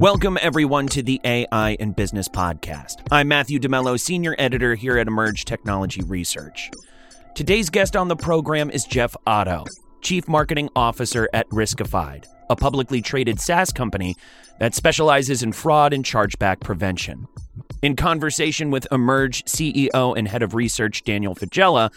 Welcome, everyone, to the AI and Business Podcast. I'm Matthew DeMello, Senior Editor here at Emerj Technology Research. Today's guest on the program is Jeff Otto, Chief Marketing Officer at Riskified, a publicly traded SaaS company that specializes in fraud and chargeback prevention. In conversation with Emerj CEO and Head of Research Daniel Faggella,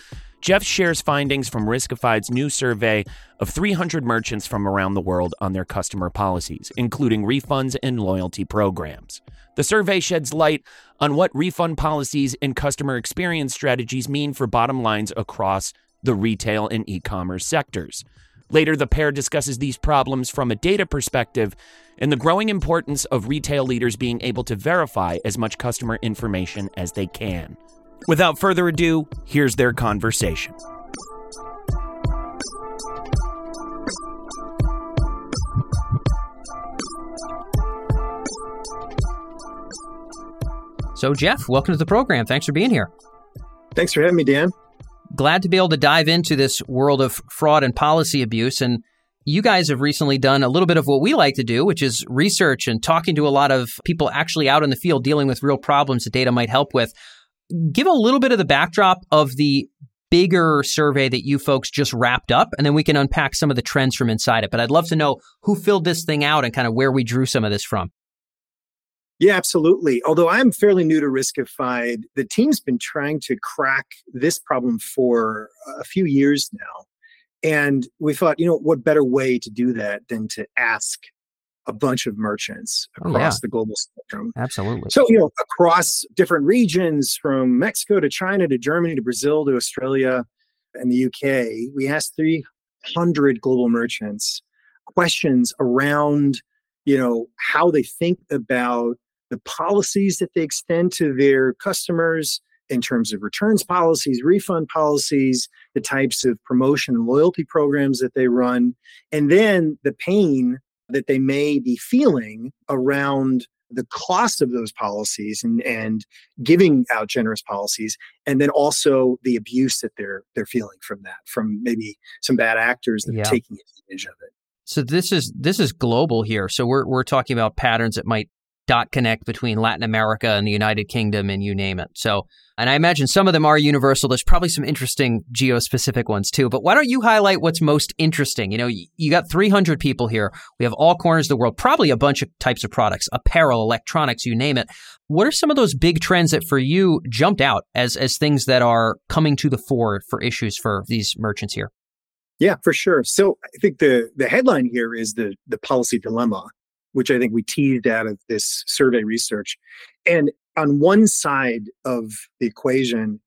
Jeff shares findings from Riskified's new survey of 300 merchants from around the world on their customer policies, including refunds and loyalty programs. The survey sheds light on what refund policies and customer experience strategies mean for bottom lines across the retail and e commerce sectors. Later, the pair discusses these problems from a data perspective and the growing importance of retail leaders being able to verify as much customer information as they can. Without further ado, here's their conversation. So, Jeff, welcome to the program. Thanks for being here. Thanks for having me, Dan. Glad to be able to dive into this world of fraud and policy abuse. And you guys have recently done a little bit of what we like to do, which is research and talking to a lot of people actually out in the field dealing with real problems that data might help with give a little bit of the backdrop of the bigger survey that you folks just wrapped up, and then we can unpack some of the trends from inside it. But I'd love to know who filled this thing out and kind of where we drew some of this from. Yeah, absolutely. Although I'm fairly new to Riskified, the team's been trying to crack this problem for a few years now. And we thought, you know, what better way to do that than to ask a bunch of merchants across oh, yeah. the global spectrum. Absolutely. So, you know, across different regions from Mexico to China to Germany to Brazil to Australia and the UK, we asked 300 global merchants questions around, you know, how they think about the policies that they extend to their customers in terms of returns policies, refund policies, the types of promotion and loyalty programs that they run, and then the pain that they may be feeling around the cost of those policies and, and giving out generous policies and then also the abuse that they're they're feeling from that from maybe some bad actors that yeah. are taking advantage of it so this is this is global here so we're we're talking about patterns that might dot connect between Latin America and the United Kingdom and you name it. So, and I imagine some of them are universal. There's probably some interesting geo-specific ones too. But why don't you highlight what's most interesting? You know, you got 300 people here. We have all corners of the world, probably a bunch of types of products, apparel, electronics, you name it. What are some of those big trends that for you jumped out as as things that are coming to the fore for issues for these merchants here? Yeah, for sure. So I think the the headline here is the the policy dilemma which I think we teased out of this survey research. And on one side of the equation,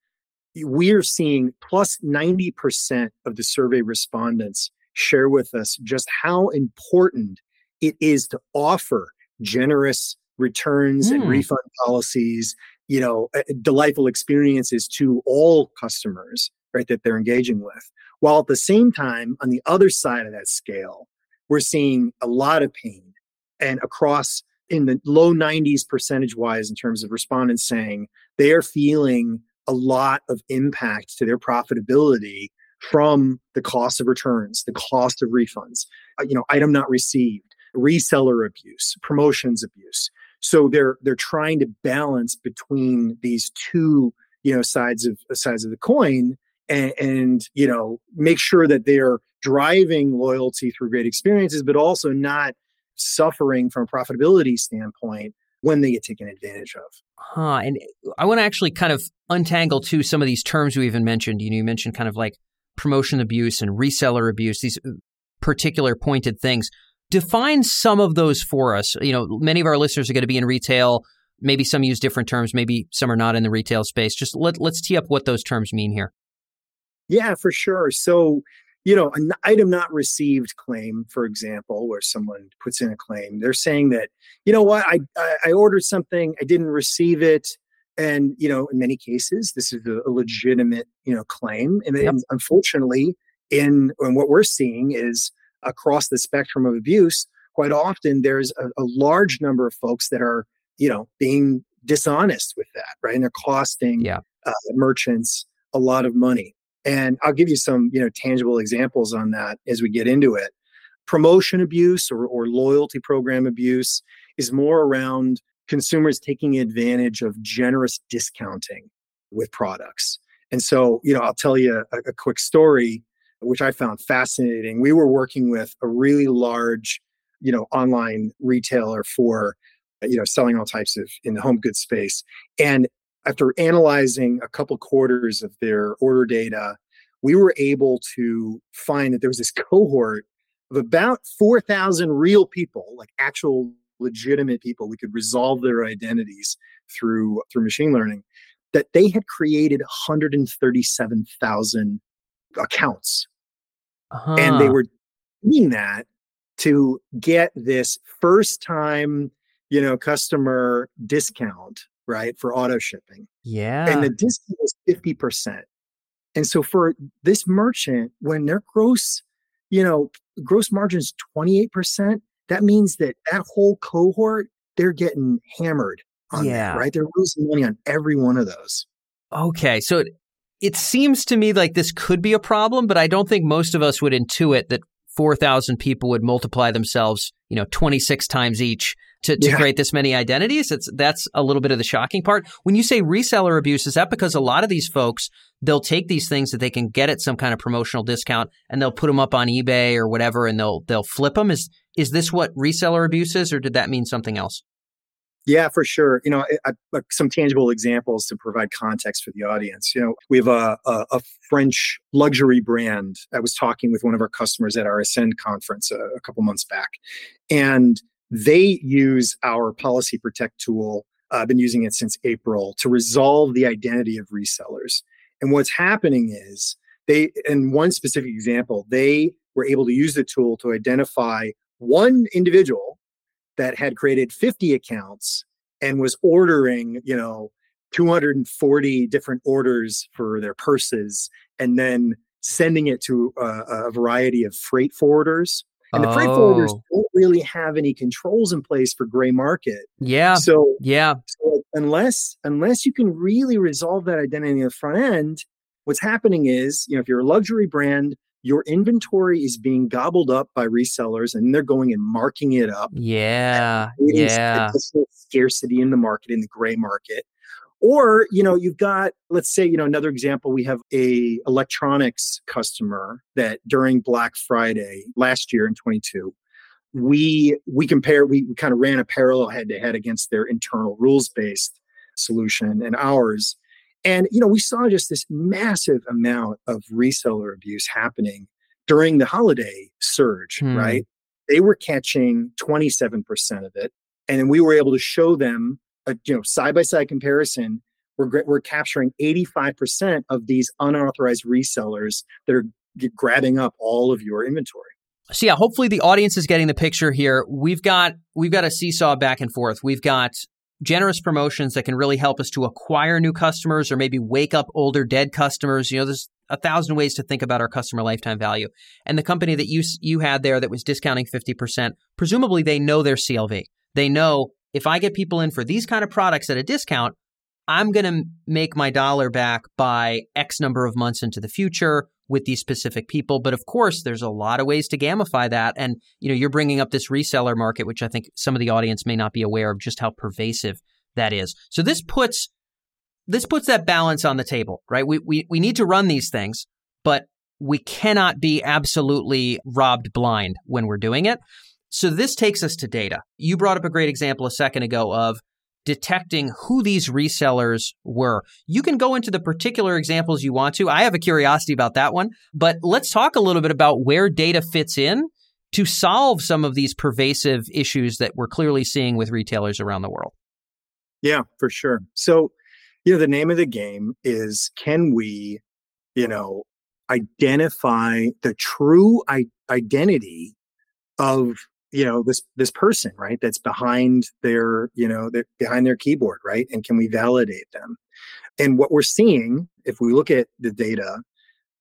we're seeing plus 90% of the survey respondents share with us just how important it is to offer generous returns mm. and hmm. refund policies, you know, delightful experiences to all customers, right, that they're engaging with. While at the same time, on the other side of that scale, we're seeing a lot of pain and across in the low 90s percentage wise in terms of respondents saying they are feeling a lot of impact to their profitability from the cost of returns, the cost of refunds, uh, you know, item not received, reseller abuse, promotions abuse. So they're they're trying to balance between these two, you know, sides of sides of the coin and, and you know, make sure that they're driving loyalty through great experiences, but also not suffering from a profitability standpoint when they get taken advantage of. Huh. And I want to actually kind of untangle too some of these terms we even mentioned. You know, you mentioned kind of like promotion abuse and reseller abuse, these uh, particular pointed things. Define some of those for us. You know, many of our listeners are going to be in retail. Maybe some use different terms. Maybe some are not in the retail space. Just let, let's tee up what those terms mean here. Yeah, for sure. So you know, an item not received claim, for example, where someone puts in a claim, they're saying that, you know what, I, I, ordered something, I didn't receive it. And, you know, in many cases, this is a, legitimate, you know, claim. And, yep. and unfortunately, in, in what we're seeing is across the spectrum of abuse, quite often there's a, a large number of folks that are, you know, being dishonest with that, right? And they're costing yeah. uh, merchants a lot of money. And I'll give you some, you know, tangible examples on that as we get into it. Promotion abuse or, or loyalty program abuse is more around consumers taking advantage of generous discounting with products. And so, you know, I'll tell you a, a quick story, which I found fascinating. We were working with a really large, you know, online retailer for, you know, selling all types of in the home goods space. And after analyzing a couple quarters of their order data, we were able to find that there was this cohort of about 4,000 real people, like actual legitimate people. We could resolve their identities through through machine learning. That they had created 137,000 accounts, uh-huh. and they were doing that to get this first time, you know, customer discount right for auto shipping. Yeah, and the discount was 50 percent. And so for this merchant, when their gross, you know, gross margins 28%, that means that that whole cohort, they're getting hammered on yeah. that, right? They're losing money on every one of those. Okay. So it, it seems to me like this could be a problem, but I don't think most of us would intuit that 4,000 people would multiply themselves, you know, 26 times each to, to yeah. create this many identities. It's that's a little bit of the shocking part. When you say reseller abuse, is that because a lot of these folks they'll take these things that they can get at some kind of promotional discount and they'll put them up on eBay or whatever and they'll they'll flip them? Is is this what reseller abuse is, or did that mean something else? Yeah, for sure. You know, I, I, some tangible examples to provide context for the audience. You know, we have a, a, a, French luxury brand. I was talking with one of our customers at our Ascend conference a, a couple months back, and they use our Policy Protect tool. Uh, I've been using it since April to resolve the identity of resellers. And what's happening is they, in one specific example, they were able to use the tool to identify one individual that had created 50 accounts and was ordering, you know, 240 different orders for their purses and then sending it to a, a variety of freight forwarders and the freight forwarders oh. don't really have any controls in place for gray market. Yeah. So yeah. So unless unless you can really resolve that identity in the front end, what's happening is, you know, if you're a luxury brand, your inventory is being gobbled up by resellers and they're going and marking it up. Yeah. Yeah. Scarcity in the market, in the gray market or you know you've got let's say you know another example we have a electronics customer that during black friday last year in 22 we we compare we, we kind of ran a parallel head to head against their internal rules based solution and ours and you know we saw just this massive amount of reseller abuse happening during the holiday surge hmm. right they were catching 27% of it and then we were able to show them a you know side by side comparison, we're we're capturing 85% of these unauthorized resellers that are grabbing up all of your inventory. So yeah, hopefully the audience is getting the picture here. We've got we've got a seesaw back and forth. We've got generous promotions that can really help us to acquire new customers or maybe wake up older dead customers. You know, there's a thousand ways to think about our customer lifetime value. And the company that you you had there that was discounting 50%, presumably they know their CLV. They know if I get people in for these kind of products at a discount, I'm going to make my dollar back by X number of months into the future with these specific people. But of course, there's a lot of ways to gamify that. And, you know, you're bringing up this reseller market, which I think some of the audience may not be aware of just how pervasive that is. So this puts, this puts that balance on the table, right? We, we, we need to run these things, but we cannot be absolutely robbed blind when we're doing it. So this takes us to data. You brought up a great example a second ago of detecting who these resellers were. You can go into the particular examples you want to. I have a curiosity about that one, but let's talk a little bit about where data fits in to solve some of these pervasive issues that we're clearly seeing with retailers around the world. Yeah, for sure. So, you know, the name of the game is can we, you know, identify the true I- identity of you know this this person right that's behind their you know that behind their keyboard right and can we validate them and what we're seeing if we look at the data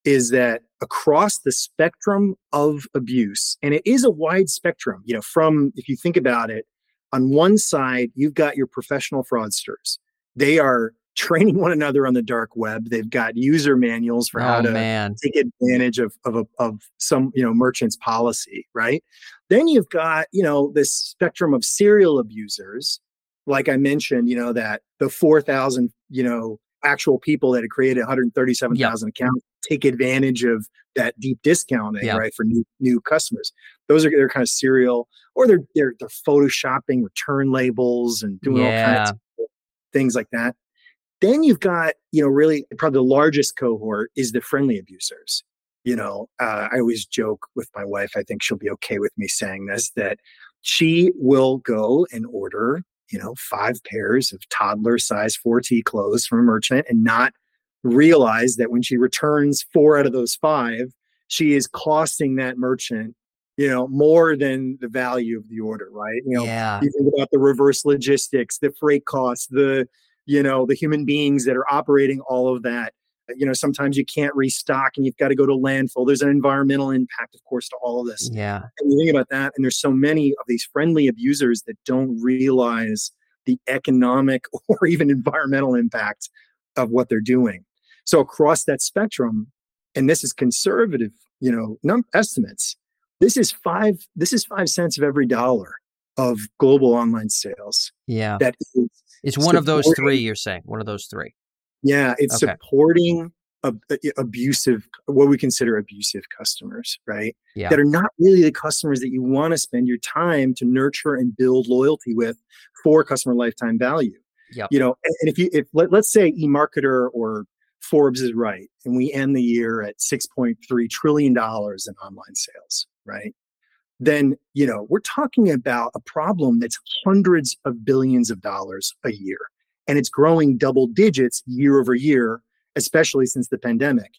is that across the spectrum of abuse and it is a wide spectrum you know from if you think about it on one side you've got your professional fraudsters they are training one another on the dark web. They've got user manuals for oh, how to man. take advantage of, of, of some, you know, merchant's policy, right? Then you've got, you know, this spectrum of serial abusers. Like I mentioned, you know, that the 4,000, you know, actual people that had created 137,000 yep. accounts take advantage of that deep discounting, yep. right, for new new customers. Those are they're kind of serial, or they're they're they're photoshopping return labels and doing yeah. all kinds of things like that. Then you've got, you know, really probably the largest cohort is the friendly abusers. You know, uh, I always joke with my wife. I think she'll be okay with me saying this that she will go and order you know, five pairs of toddler size 4T clothes from a merchant and not realize that when she returns four out of those five, she is costing that merchant, you know, more than the value of the order, right? You know, yeah. you think about the reverse logistics, the freight costs, the, you know, the human beings that are operating all of that you know sometimes you can't restock and you've got to go to landfill. There's an environmental impact of course to all of this. Yeah. And you think about that and there's so many of these friendly abusers that don't realize the economic or even environmental impact of what they're doing. So across that spectrum and this is conservative you know num- estimates this is five this is five cents of every dollar of global online sales yeah. that is it's one of those three you're saying one of those three yeah, it's okay. supporting ab- abusive, what we consider abusive customers, right? Yeah. That are not really the customers that you want to spend your time to nurture and build loyalty with for customer lifetime value. Yep. You know, and if you if let, let's say eMarketer or Forbes is right, and we end the year at six point three trillion dollars in online sales, right? Then you know we're talking about a problem that's hundreds of billions of dollars a year and it's growing double digits year over year, especially since the pandemic,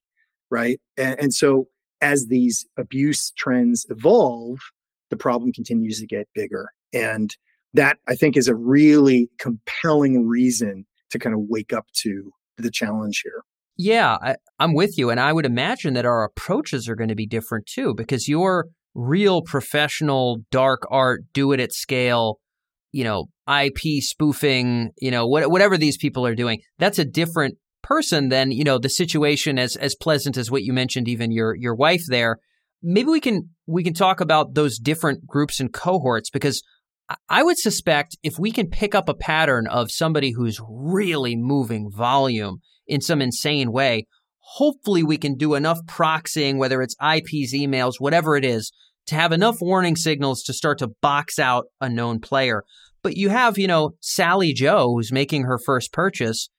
right? And, and so as these abuse trends evolve, the problem continues to get bigger. And that I think is a really compelling reason to kind of wake up to the challenge here. Yeah, I, am with you. And I would imagine that our approaches are going to be different too, because your real professional dark art, do it at scale, you know, IP spoofing, you know, what, whatever these people are doing, that's a different person than, you know, the situation as as pleasant as what you mentioned, even your your wife there. Maybe we can we can talk about those different groups and cohorts because I would suspect if we can pick up a pattern of somebody who's really moving volume in some insane way, hopefully we can do enough proxying, whether it's IPs, emails, whatever it is, to have enough warning signals to start to box out a known player. But you have, you know, Sally Joe who's making her first purchase.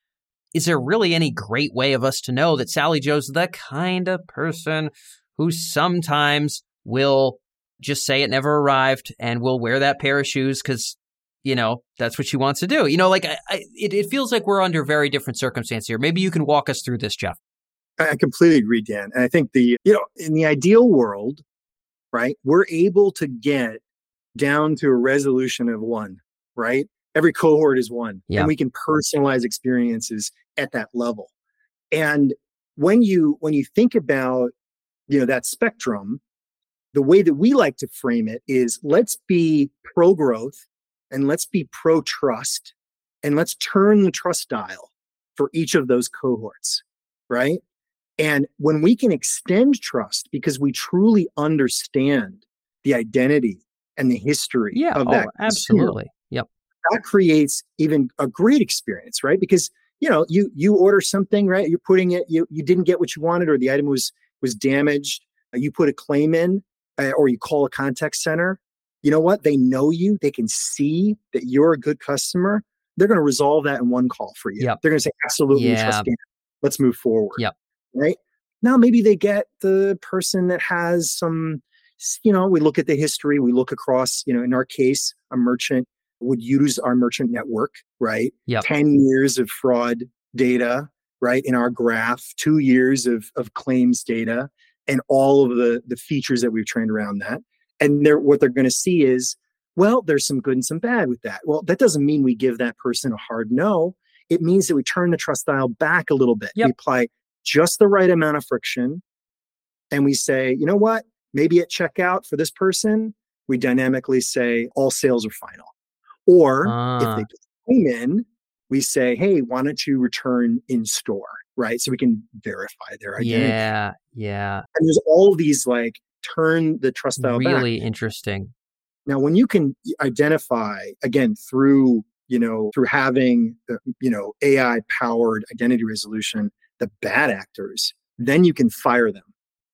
Is there really any great way of us to know that Sally Joe's the kind of person who sometimes will just say it never arrived and will wear that pair of shoes because you know that's what she wants to do? You know like I, I, it, it feels like we're under very different circumstances here. Maybe you can walk us through this jeff. I completely agree dan. And i think the you know in the ideal world right we're able to get down to a resolution of one right? Every cohort is one. And we can personalize experiences at that level. And when you when you think about you know that spectrum, the way that we like to frame it is let's be pro growth and let's be pro trust and let's turn the trust dial for each of those cohorts, right? And when we can extend trust because we truly understand the identity and the history yeah, of that. Oh, absolutely that creates even a great experience, right? Because you know, you you order something, right? You're putting it, you you didn't get what you wanted, or the item was was damaged. You put a claim in, uh, or you call a contact center. You know what? They know you. They can see that you're a good customer. They're going to resolve that in one call for you. Yep. They're going to say, absolutely, yeah. Let's move forward. Yep. Right now, maybe they get the person that has some. You know, we look at the history. We look across. You know, in our case, a merchant would use our merchant network, right? Yep. 10 years of fraud data, right? In our graph, two years of, of claims data, and all of the, the features that we've trained around that. And they're, what they're going to see is, well, there's some good and some bad with that. Well, that doesn't mean we give that person a hard no. It means that we turn the trust dial back a little bit. Yep. We apply just the right amount of friction. And we say, you know what? Maybe at checkout for this person, we dynamically say all sales are final or if they ah. come in, we say, hey, why don't you return in store? Right. So we can verify their identity. Yeah. Yeah. And there's all these like turn the trust dial really back. interesting Now, when you can identify again through you know through having the, you know AI powered identity resolution the bad actors, then you can fire them,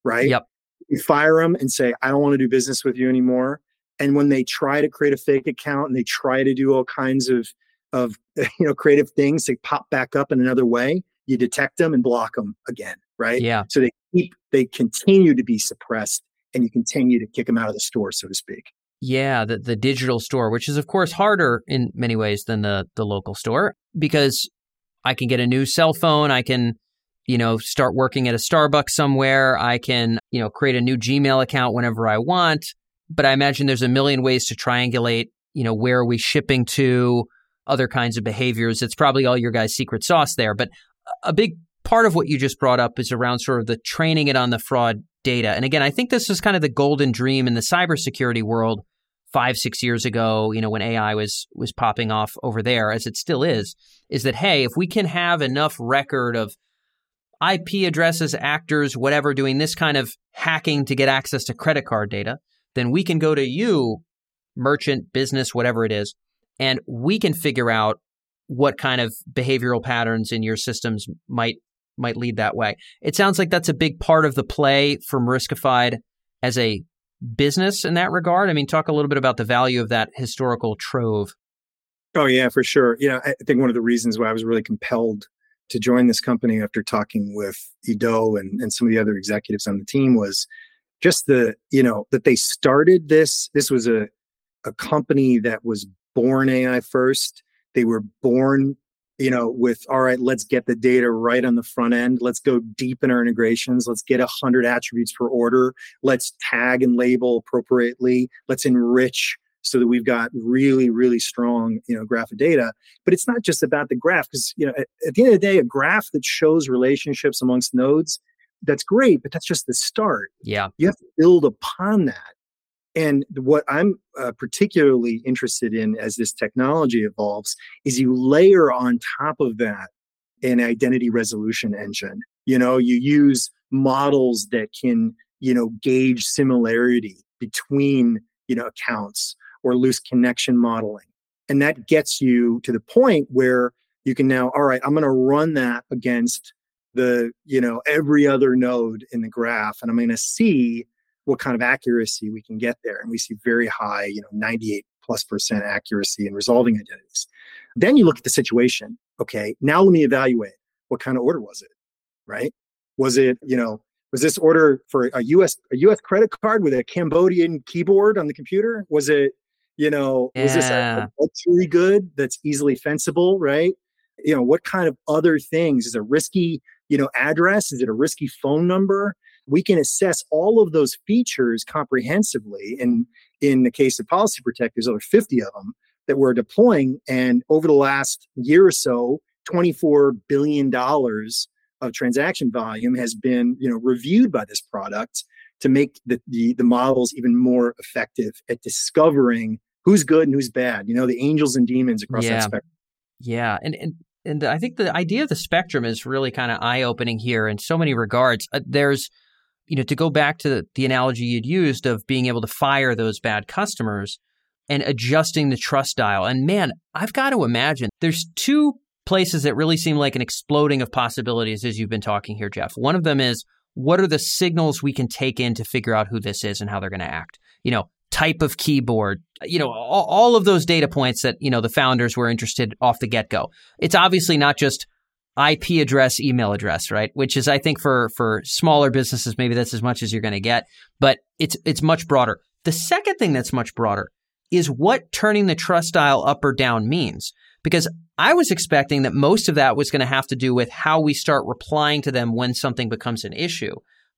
right? Yep. You fire them and say, I don't want to do business with you anymore. And when they try to create a fake account and they try to do all kinds of of you know creative things to pop back up in another way, you detect them and block them again, right? Yeah. So they keep they continue to be suppressed and you continue to kick them out of the store, so to speak. Yeah, the, the digital store, which is of course harder in many ways than the the local store because I can get a new cell phone, I can you know start working at a Starbucks somewhere, I can you know create a new Gmail account whenever I want, but I imagine there's a million ways to triangulate, you know, where are we shipping to, other kinds of behaviors. It's probably all your guys' secret sauce there, but a big part of what you just brought up is around sort of the training it on the fraud data. And again, I think this is kind of the golden dream in the cybersecurity world five, six years ago, you know, when AI was was popping off over there, as it still is, is that hey, if we can have enough record of IP addresses, actors, whatever, doing this kind of hacking to get access to credit card data, then we can go to you, merchant, business, whatever it is, and we can figure out what kind of behavioral patterns in your systems might might lead that way. It sounds like that's a big part of the play from Riskified as a business in that regard. I mean, talk a little bit about the value of that historical trove. Oh yeah, for sure. You know, I think one of the reasons why I was really compelled to join this company after talking with Eido and, and some of the other executives on the team was just the, you know, that they started this. This was a a company that was born AI first. They were born you know, with all right, let's get the data right on the front end. Let's go deep in our integrations. Let's get a hundred attributes per order. Let's tag and label appropriately. Let's enrich so that we've got really, really strong, you know, graph of data. But it's not just about the graph because you know, at, at the end of the day, a graph that shows relationships amongst nodes, that's great, but that's just the start. Yeah, you have to build upon that. And what I'm uh, particularly interested in as this technology evolves is you layer on top of that an identity resolution engine. You know, you use models that can, you know, gauge similarity between, you know, accounts or loose connection modeling. And that gets you to the point where you can now, all right, I'm going to run that against the, you know, every other node in the graph. And I'm going to see what kind of accuracy we can get there. And we see very high, you know, 98 plus percent accuracy in resolving identities. Then you look at the situation. Okay, now let me evaluate what kind of order was it, right? Was it, you know, was this order for a US a US credit card with a Cambodian keyboard on the computer? Was it, you know, yeah. was this a, a luxury good that's easily fensible, right? You know, what kind of other things is a risky, you know, address? Is it a risky phone number? we can assess all of those features comprehensively. And in the case of Policy Protect, there's over 50 of them that we're deploying. And over the last year or so, $24 billion of transaction volume has been you know, reviewed by this product to make the, the, the models even more effective at discovering who's good and who's bad, you know, the angels and demons across yeah. that spectrum. Yeah. And, and and I think the idea of the spectrum is really kind of eye opening here in so many regards. Uh, there's you know, to go back to the, the analogy you'd used of being able to fire those bad customers and adjusting the trust dial. And man, I've got to imagine there's two places that really seem like an exploding of possibilities as you've been talking here, Jeff. One of them is what are the signals we can take in to figure out who this is and how they're going to act? You know, type of keyboard, you know, all, all of those data points that, you know, the founders were interested off the get go. It's obviously not just IP address, email address, right? Which is, I think, for for smaller businesses, maybe that's as much as you're going to get, but it's it's much broader. The second thing that's much broader is what turning the trust dial up or down means. Because I was expecting that most of that was going to have to do with how we start replying to them when something becomes an issue.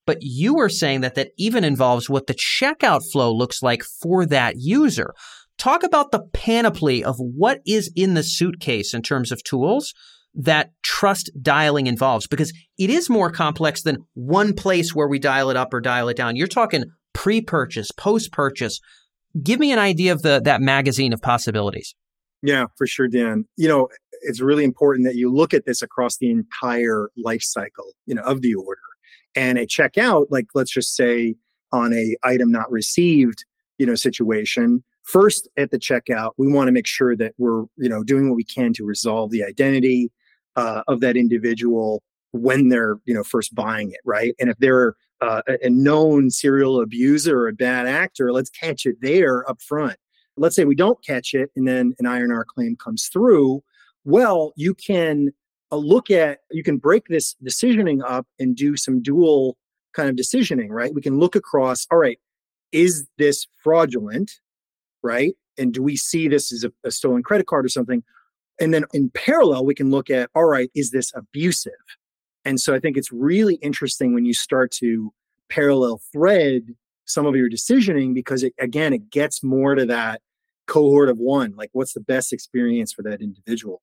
But you were saying that that even involves what the checkout flow looks like for that user. Talk about the panoply of what is in the suitcase in terms of tools that trust dialing involves because it is more complex than one place where we dial it up or dial it down. You're talking pre-purchase, post-purchase. Give me an idea of the that magazine of possibilities. Yeah, for sure, Dan. You know, it's really important that you look at this across the entire life cycle, you know, of the order. And a checkout, like let's just say on a item not received, you know, situation, first at the checkout, we want to make sure that we're, you know, doing what we can to resolve the identity uh, of that individual when they're, you know, first buying it, right? And if they're uh, a known serial abuser or a bad actor, let's catch it there up front. Let's say we don't catch it and then an INR claim comes through. Well, you can look at, you can break this decisioning up and do some dual kind of decisioning, right? We can look across, all right, is this fraudulent, right? And do we see this as a, a stolen credit card or something? And then in parallel, we can look at, all right, is this abusive? And so I think it's really interesting when you start to parallel thread some of your decisioning because it, again, it gets more to that cohort of one, like what's the best experience for that individual.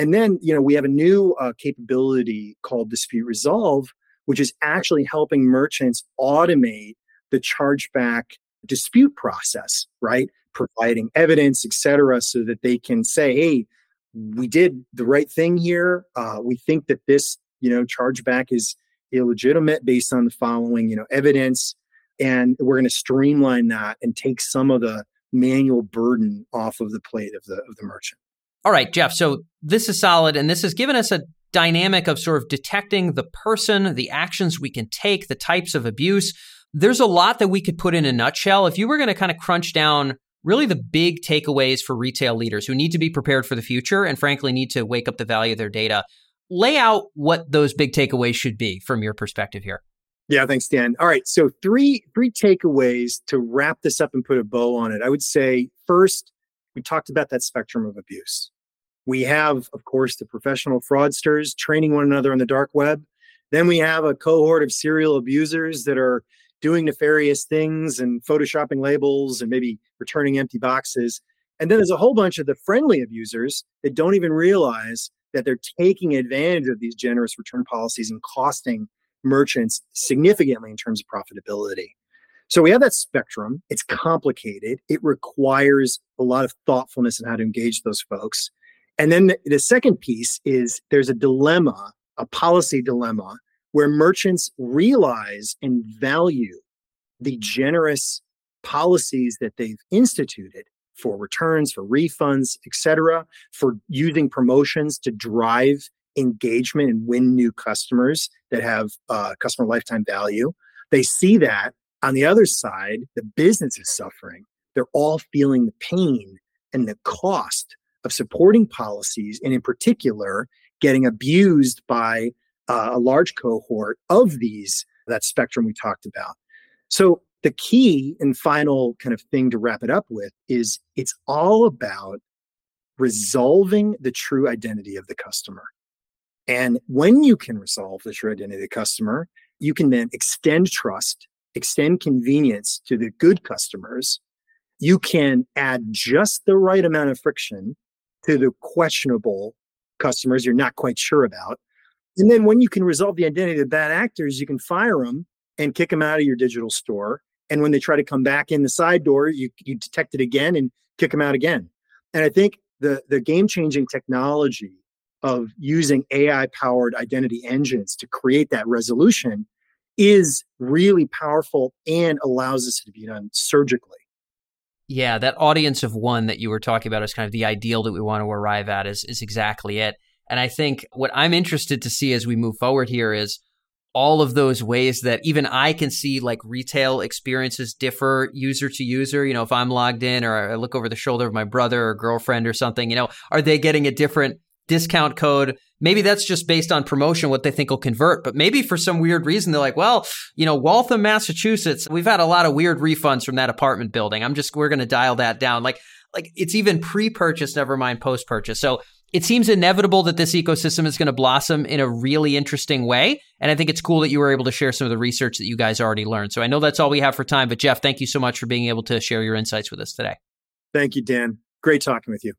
And then, you know, we have a new uh, capability called dispute resolve, which is actually helping merchants automate the chargeback dispute process, right? Providing evidence, et cetera, so that they can say, hey, we did the right thing here. Uh, we think that this you know, chargeback is illegitimate based on the following, you know, evidence. And we're going to streamline that and take some of the manual burden off of the plate of the of the merchant. All right, Jeff. So this is solid, and this has given us a dynamic of sort of detecting the person, the actions we can take, the types of abuse. There's a lot that we could put in a nutshell. If you were going to kind of crunch down really the big takeaways for retail leaders who need to be prepared for the future and frankly need to wake up the value of their data, lay out what those big takeaways should be from your perspective here. Yeah, thanks, Dan. All right, so three three takeaways to wrap this up and put a bow on it. I would say first, we talked about that spectrum of abuse. We have, of course, the professional fraudsters training one another on the dark web. Then we have a cohort of serial abusers that are doing nefarious things and photoshopping labels and maybe returning empty boxes. And then there's a whole bunch of the friendly abusers that don't even realize that they're taking advantage of these generous return policies and costing merchants significantly in terms of profitability. So we have that spectrum. It's complicated. It requires a lot of thoughtfulness in how to engage those folks. And then the, the second piece is there's a dilemma, a policy dilemma, where merchants realize and value the generous policies that they've instituted for returns, for refunds, etc., for using promotions to drive engagement and win new customers that have uh, customer lifetime value. They see that on the other side, the business is suffering. They're all feeling the pain and the cost of supporting policies, and in particular, getting abused by uh, a large cohort of these, that spectrum we talked about. So the key and final kind of thing to wrap it up with is it's all about resolving the true identity of the customer. And when you can resolve the true identity of the customer, you can then extend trust, extend convenience to the good customers. You can add just the right amount of friction to the questionable customers you're not quite sure about. And then when you can resolve the identity of bad actors, you can fire them and kick them out of your digital store and when they try to come back in the side door, you you detect it again and kick them out again. And I think the the game changing technology of using AI powered identity engines to create that resolution is really powerful and allows us to be done surgically. Yeah, that audience of one that you were talking about is kind of the ideal that we want to arrive at is is exactly it. And I think what I'm interested to see as we move forward here is all of those ways that even I can see like retail experiences differ user to user. You know, if I'm logged in or I look over the shoulder of my brother or girlfriend or something, you know, are they getting a different discount code? Maybe that's just based on promotion, what they think will convert. But maybe for some weird reason, they're like, well, you know, Waltham, Massachusetts, we've had a lot of weird refunds from that apartment building. I'm just, we're going to dial that down. Like, like it's even pre-purchase, never mind post-purchase. So it seems inevitable that this ecosystem is going to blossom in a really interesting way. And I think it's cool that you were able to share some of the research that you guys already learned. So I know that's all we have for time, but Jeff, thank you so much for being able to share your insights with us today. Thank you, Dan. Great talking with you.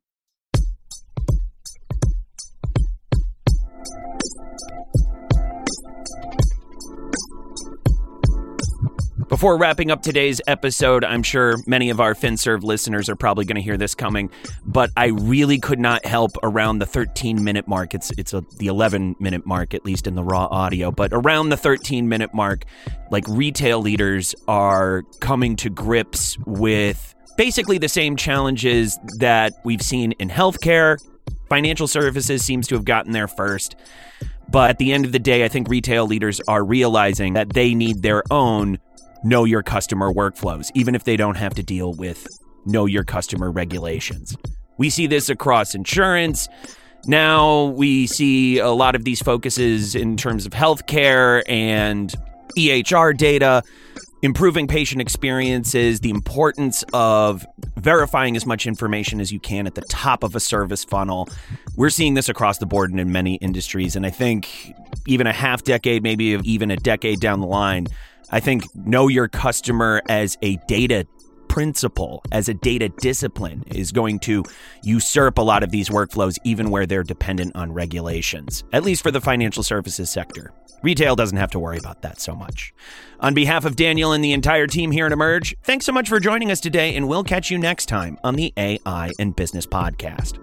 Before wrapping up today's episode, I'm sure many of our FinServe listeners are probably going to hear this coming, but I really could not help around the 13 minute mark. It's it's a, the 11 minute mark at least in the raw audio, but around the 13 minute mark, like retail leaders are coming to grips with basically the same challenges that we've seen in healthcare. Financial services seems to have gotten there first. But at the end of the day, I think retail leaders are realizing that they need their own know your customer workflows, even if they don't have to deal with know your customer regulations. We see this across insurance. Now we see a lot of these focuses in terms of healthcare and EHR data, improving patient experiences, the importance of verifying as much information as you can at the top of a service funnel. We're seeing this across the board and in many industries. And I think even a half decade, maybe even a decade down the line, I think know your customer as a data principle, as a data discipline, is going to usurp a lot of these workflows, even where they're dependent on regulations, at least for the financial services sector. Retail doesn't have to worry about that so much. On behalf of Daniel and the entire team here at Emerj, thanks so much for joining us today, and we'll catch you next time on the AI and Business Podcast.